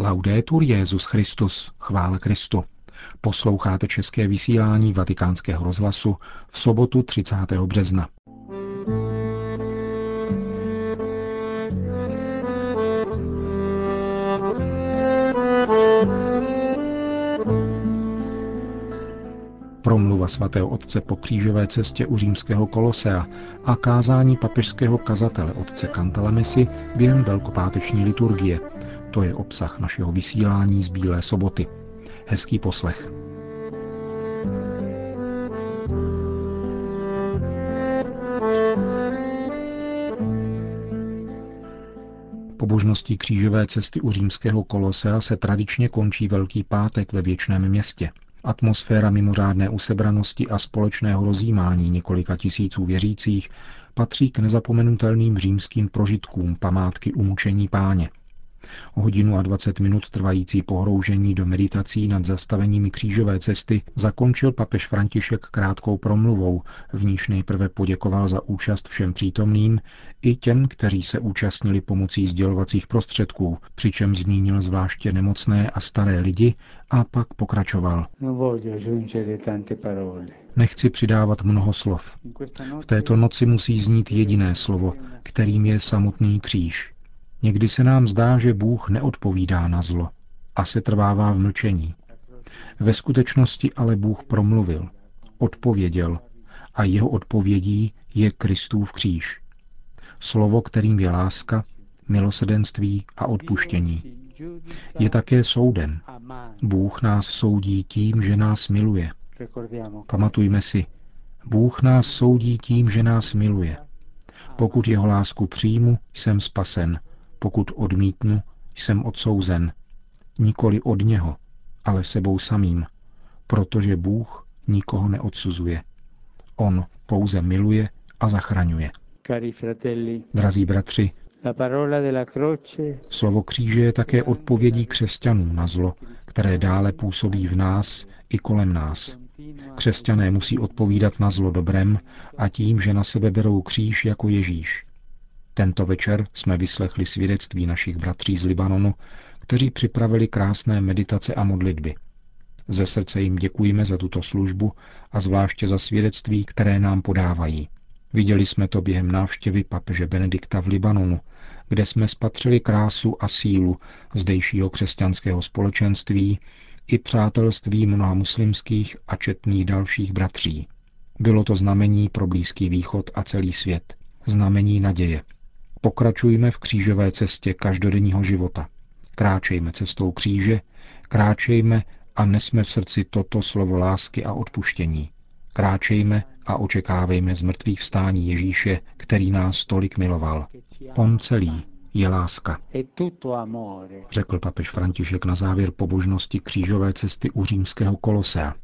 Laudetur Jezus Christus, chvála Kristu. Posloucháte české vysílání Vatikánského rozhlasu v sobotu 30. března. Promluva svatého otce po křížové cestě u římského kolosea a kázání papežského kazatele otce Cantalamesi během velkopáteční liturgie. To je obsah našeho vysílání z Bílé soboty. Hezký poslech. Pobožností křížové cesty u římského kolosea se tradičně končí Velký pátek ve věčném městě – Atmosféra mimořádné usebranosti a společného rozjímání několika tisíců věřících patří k nezapomenutelným římským prožitkům památky umučení páně. Hodinu a 20 minut trvající pohroužení do meditací nad zastaveními křížové cesty zakončil papež František krátkou promluvou, v níž nejprve poděkoval za účast všem přítomným i těm, kteří se účastnili pomocí sdělovacích prostředků, přičem zmínil zvláště nemocné a staré lidi a pak pokračoval. Nechci přidávat mnoho slov. V této noci musí znít jediné slovo, kterým je samotný kříž. Někdy se nám zdá, že Bůh neodpovídá na zlo a se trvává v mlčení. Ve skutečnosti ale Bůh promluvil, odpověděl a jeho odpovědí je Kristův kříž. Slovo, kterým je láska, milosedenství a odpuštění. Je také soudem. Bůh nás soudí tím, že nás miluje. Pamatujme si, Bůh nás soudí tím, že nás miluje. Pokud jeho lásku přijmu, jsem spasen. Pokud odmítnu, jsem odsouzen. Nikoli od něho, ale sebou samým, protože Bůh nikoho neodsuzuje. On pouze miluje a zachraňuje. Drazí bratři, slovo kříže je také odpovědí křesťanů na zlo, které dále působí v nás i kolem nás. Křesťané musí odpovídat na zlo dobrem a tím, že na sebe berou kříž jako Ježíš. Tento večer jsme vyslechli svědectví našich bratří z Libanonu, kteří připravili krásné meditace a modlitby. Ze srdce jim děkujeme za tuto službu a zvláště za svědectví, které nám podávají. Viděli jsme to během návštěvy papeže Benedikta v Libanonu, kde jsme spatřili krásu a sílu zdejšího křesťanského společenství i přátelství mnoha muslimských a četných dalších bratří. Bylo to znamení pro Blízký východ a celý svět. Znamení naděje. Pokračujme v křížové cestě každodenního života. Kráčejme cestou kříže, kráčejme a nesme v srdci toto slovo lásky a odpuštění. Kráčejme a očekávejme z mrtvých vstání Ježíše, který nás tolik miloval. On celý je láska, řekl papež František na závěr pobožnosti křížové cesty u římského kolosea.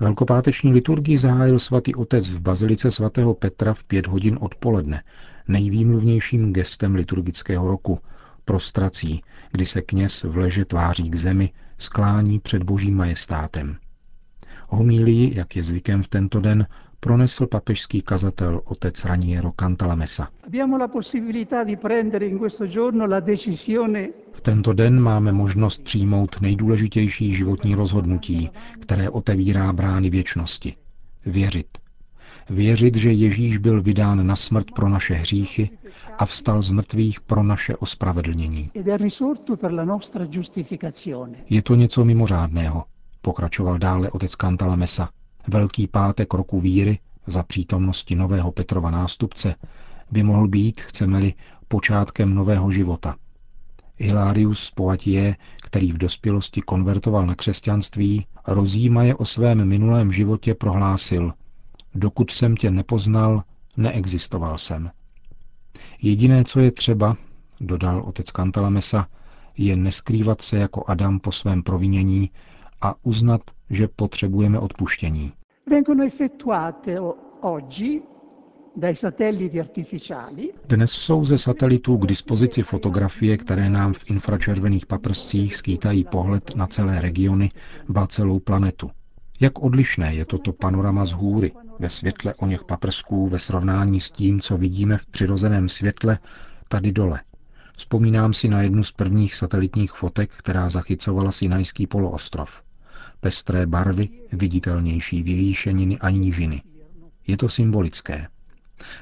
Velkopáteční liturgii zahájil svatý otec v bazilice svatého Petra v pět hodin odpoledne, nejvýmluvnějším gestem liturgického roku, prostrací, kdy se kněz v leže tváří k zemi, sklání před božím majestátem. Homílii, jak je zvykem v tento den, pronesl papežský kazatel otec Raniero Cantalamessa. V tento den máme možnost přijmout nejdůležitější životní rozhodnutí, které otevírá brány věčnosti. Věřit. Věřit, že Ježíš byl vydán na smrt pro naše hříchy a vstal z mrtvých pro naše ospravedlnění. Je to něco mimořádného, pokračoval dále otec Cantalamessa. Velký pátek roku víry za přítomnosti nového Petrova nástupce by mohl být, chceme-li, počátkem nového života. Hilarius z Poitiers, který v dospělosti konvertoval na křesťanství, rozjímaje o svém minulém životě prohlásil Dokud jsem tě nepoznal, neexistoval jsem. Jediné, co je třeba, dodal otec Kantalamesa, je neskrývat se jako Adam po svém provinění a uznat, že potřebujeme odpuštění. Dnes jsou ze satelitů k dispozici fotografie, které nám v infračervených paprscích skýtají pohled na celé regiony, ba celou planetu. Jak odlišné je toto panorama z hůry, ve světle o něch paprsků ve srovnání s tím, co vidíme v přirozeném světle tady dole, Vzpomínám si na jednu z prvních satelitních fotek, která zachycovala Sinajský poloostrov. Pestré barvy, viditelnější vyvýšeniny a nížiny. Je to symbolické.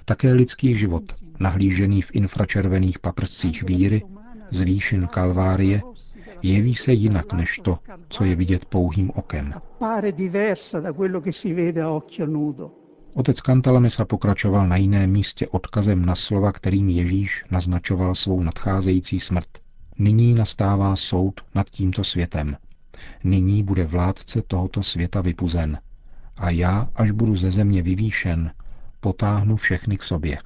Také lidský život, nahlížený v infračervených paprscích víry, z výšin Kalvárie, jeví se jinak než to, co je vidět pouhým okem. Otec Cantalamessa pokračoval na jiném místě odkazem na slova, kterým Ježíš naznačoval svou nadcházející smrt. Nyní nastává soud nad tímto světem. Nyní bude vládce tohoto světa vypuzen. A já, až budu ze země vyvýšen, potáhnu všechny k sobě.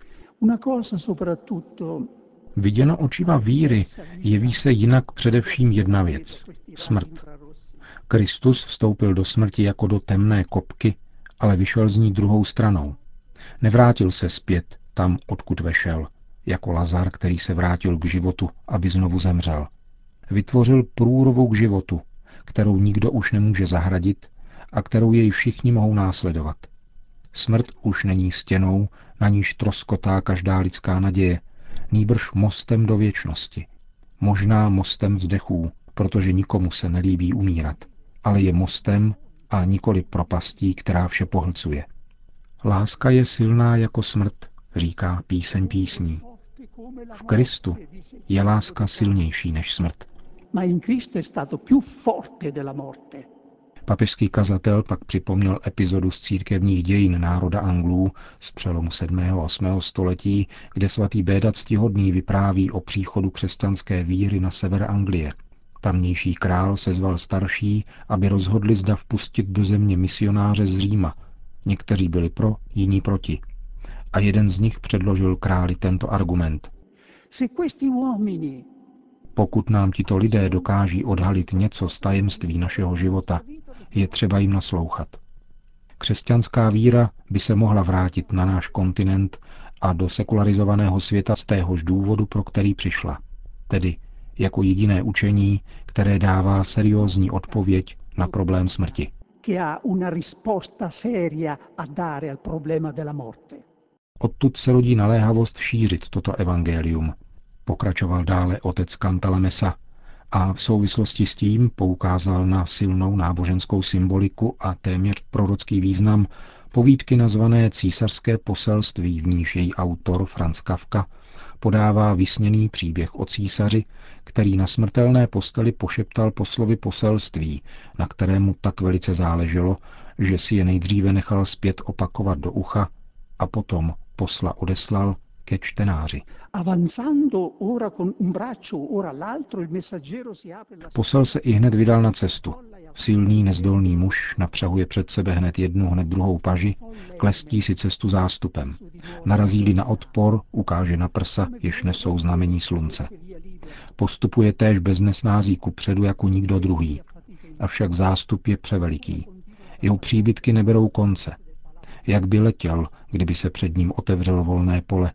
Viděno očima víry jeví se jinak především jedna věc – smrt. Kristus vstoupil do smrti jako do temné kopky, ale vyšel z ní druhou stranou. Nevrátil se zpět tam, odkud vešel, jako Lazar, který se vrátil k životu, aby znovu zemřel. Vytvořil průrovu k životu, kterou nikdo už nemůže zahradit a kterou jej všichni mohou následovat. Smrt už není stěnou, na níž troskotá každá lidská naděje, nýbrž mostem do věčnosti. Možná mostem vzdechů, protože nikomu se nelíbí umírat, ale je mostem a nikoli propastí, která vše pohlcuje. Láska je silná jako smrt, říká píseň písní. V Kristu je láska silnější než smrt. Papežský kazatel pak připomněl epizodu z církevních dějin národa Anglů z přelomu 7. a 8. století, kde svatý Béda ctihodný vypráví o příchodu křesťanské víry na sever Anglie. Tamnější král sezval starší, aby rozhodli zda vpustit do země misionáře z Říma. Někteří byli pro, jiní proti. A jeden z nich předložil králi tento argument. Pokud nám tito lidé dokáží odhalit něco z tajemství našeho života, je třeba jim naslouchat. Křesťanská víra by se mohla vrátit na náš kontinent a do sekularizovaného světa z téhož důvodu, pro který přišla. Tedy jako jediné učení, které dává seriózní odpověď na problém smrti. Odtud se rodí naléhavost šířit toto evangelium, pokračoval dále otec Cantalamessa a v souvislosti s tím poukázal na silnou náboženskou symboliku a téměř prorocký význam povídky nazvané Císařské poselství, v níž její autor Franz Kafka podává vysněný příběh o císaři, který na smrtelné posteli pošeptal poslovy poselství, na kterému tak velice záleželo, že si je nejdříve nechal zpět opakovat do ucha a potom posla odeslal ke čtenáři. Posel se i hned vydal na cestu. Silný, nezdolný muž napřahuje před sebe hned jednu, hned druhou paži, klestí si cestu zástupem. Narazí na odpor, ukáže na prsa, jež nesou znamení slunce. Postupuje též bez nesnází ku předu jako nikdo druhý. Avšak zástup je převeliký. Jeho příbytky neberou konce. Jak by letěl, kdyby se před ním otevřelo volné pole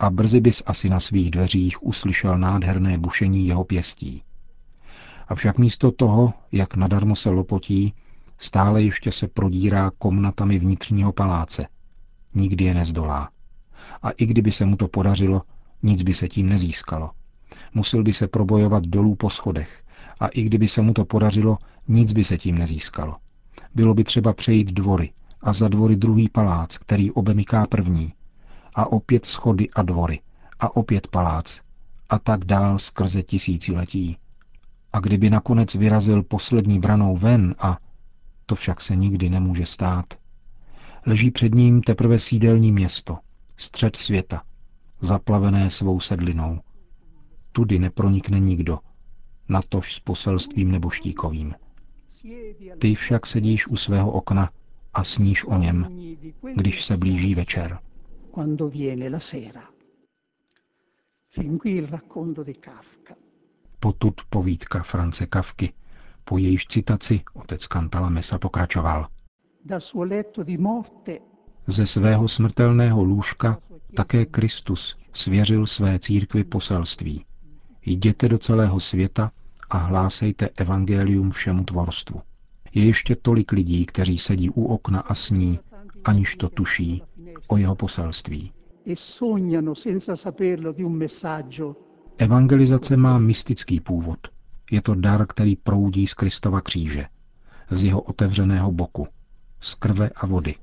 a brzy bys asi na svých dveřích uslyšel nádherné bušení jeho pěstí. Avšak místo toho, jak nadarmo se lopotí, stále ještě se prodírá komnatami vnitřního paláce. Nikdy je nezdolá. A i kdyby se mu to podařilo, nic by se tím nezískalo. Musel by se probojovat dolů po schodech a i kdyby se mu to podařilo, nic by se tím nezískalo. Bylo by třeba přejít dvory a za dvory druhý palác, který obemyká první, a opět schody a dvory a opět palác a tak dál skrze tisíciletí. A kdyby nakonec vyrazil poslední branou ven a to však se nikdy nemůže stát, leží před ním teprve sídelní město, střed světa, zaplavené svou sedlinou. Tudy nepronikne nikdo, natož s poselstvím neboštíkovým. Ty však sedíš u svého okna a sníš o něm, když se blíží večer quando viene la sera. Fin qui il racconto di Kafka. Potud povídka France Kafky. Po jejíž citaci otec Kantala Mesa pokračoval. Ze svého smrtelného lůžka také Kristus svěřil své církvi poselství. Jděte do celého světa a hlásejte evangelium všemu tvorstvu. Je ještě tolik lidí, kteří sedí u okna a sní, aniž to tuší, o jeho poselství. E Evangelizace má mystický původ. Je to dar, který proudí z Kristova kříže, z jeho otevřeného boku, z krve a vody.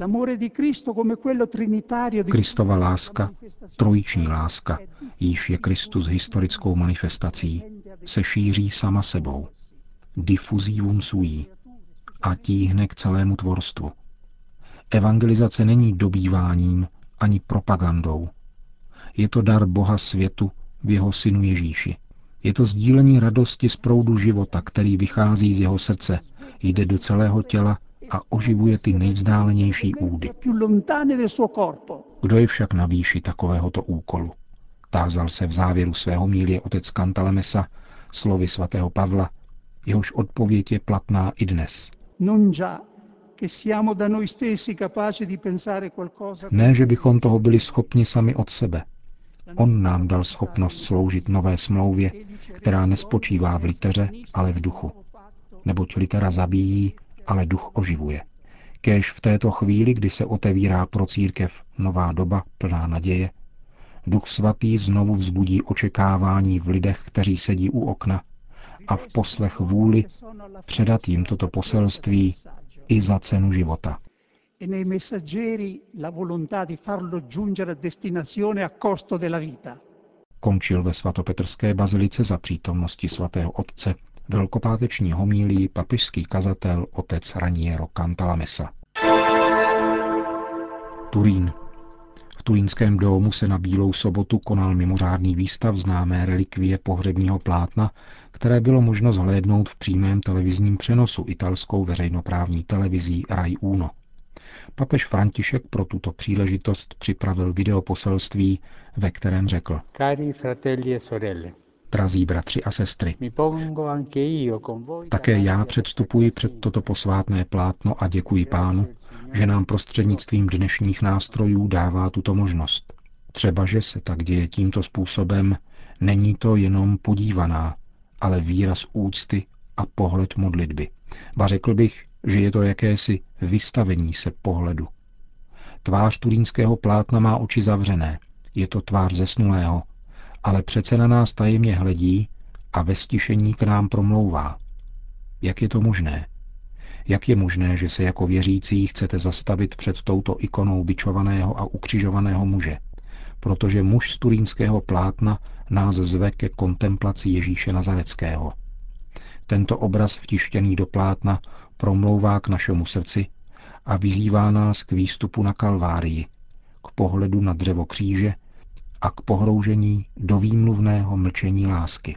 Kristova láska, trojiční láska, již je Kristus historickou manifestací, se šíří sama sebou. Difuzí vum sují a tíhne k celému tvorstvu. Evangelizace není dobýváním ani propagandou. Je to dar Boha světu v jeho synu Ježíši. Je to sdílení radosti z proudu života, který vychází z jeho srdce, jde do celého těla a oživuje ty nejvzdálenější údy. Kdo je však na výši takovéhoto úkolu? Tázal se v závěru svého mílie otec Kantalemesa slovy svatého Pavla, jehož odpověď je platná i dnes. Ne, že bychom toho byli schopni sami od sebe. On nám dal schopnost sloužit nové smlouvě, která nespočívá v liteře, ale v duchu. Neboť litera zabíjí, ale duch oživuje. Kéž v této chvíli, kdy se otevírá pro církev nová doba plná naděje, Duch svatý znovu vzbudí očekávání v lidech, kteří sedí u okna a v poslech vůli předat jim toto poselství i za cenu života. Končil ve svatopetrské bazilice za přítomnosti svatého otce velkopáteční homílí papižský kazatel otec Raniero Cantalamessa. Turín. V Turínském domu se na Bílou sobotu konal mimořádný výstav známé relikvie pohřebního plátna, které bylo možno zhlédnout v přímém televizním přenosu italskou veřejnoprávní televizí Rai Uno. Papež František pro tuto příležitost připravil videoposelství, ve kterém řekl Cari fratelli e sorelle, Drazí bratři a sestry, také já předstupuji před toto posvátné plátno a děkuji pánu, že nám prostřednictvím dnešních nástrojů dává tuto možnost. Třeba, že se tak děje tímto způsobem, není to jenom podívaná, ale výraz úcty a pohled modlitby. Ba řekl bych, že je to jakési vystavení se pohledu. Tvář turínského plátna má oči zavřené, je to tvář zesnulého, ale přece na nás tajemně hledí a ve stišení k nám promlouvá. Jak je to možné? Jak je možné, že se jako věřící chcete zastavit před touto ikonou bičovaného a ukřižovaného muže? Protože muž z turínského plátna nás zve ke kontemplaci Ježíše Nazareckého. Tento obraz vtištěný do plátna promlouvá k našemu srdci a vyzývá nás k výstupu na Kalvárii, k pohledu na dřevo kříže a k pohroužení do výmluvného mlčení lásky.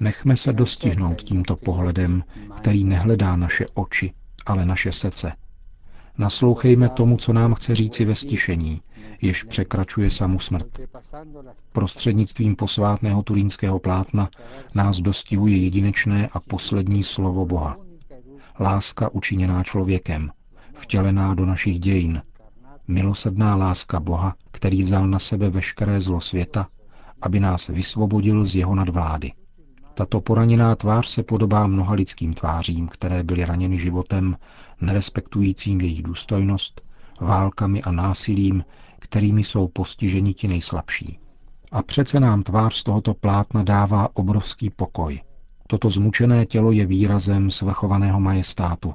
Nechme se dostihnout tímto pohledem, který nehledá naše oči, ale naše srdce. Naslouchejme tomu, co nám chce říci ve stišení, jež překračuje samu smrt. Prostřednictvím posvátného turínského plátna nás dostihuje jedinečné a poslední slovo Boha. Láska učiněná člověkem, vtělená do našich dějin, milosrdná láska Boha, který vzal na sebe veškeré zlo světa, aby nás vysvobodil z jeho nadvlády. Tato poraněná tvář se podobá mnoha lidským tvářím, které byly raněny životem, nerespektujícím jejich důstojnost, válkami a násilím, kterými jsou postiženi ti nejslabší. A přece nám tvář z tohoto plátna dává obrovský pokoj. Toto zmučené tělo je výrazem svrchovaného majestátu.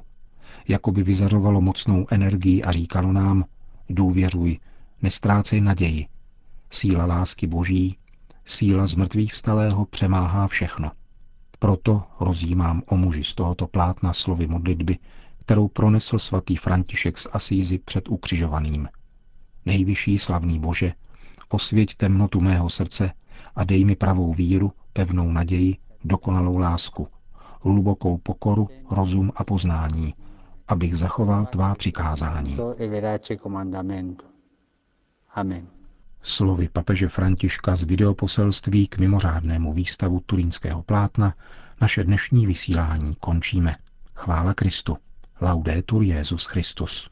Jako by vyzařovalo mocnou energii a říkalo nám, důvěřuj, nestrácej naději. Síla lásky boží, síla zmrtvých vstalého přemáhá všechno. Proto rozjímám o muži z tohoto plátna slovy modlitby, kterou pronesl svatý František z Asízy před ukřižovaným. Nejvyšší slavný Bože, osvěť temnotu mého srdce a dej mi pravou víru, pevnou naději, dokonalou lásku, hlubokou pokoru, rozum a poznání, abych zachoval tvá přikázání. Amen. Slovy papeže Františka z videoposelství k mimořádnému výstavu turínského plátna naše dnešní vysílání končíme. Chvála Kristu. Laudetur Jezus Christus.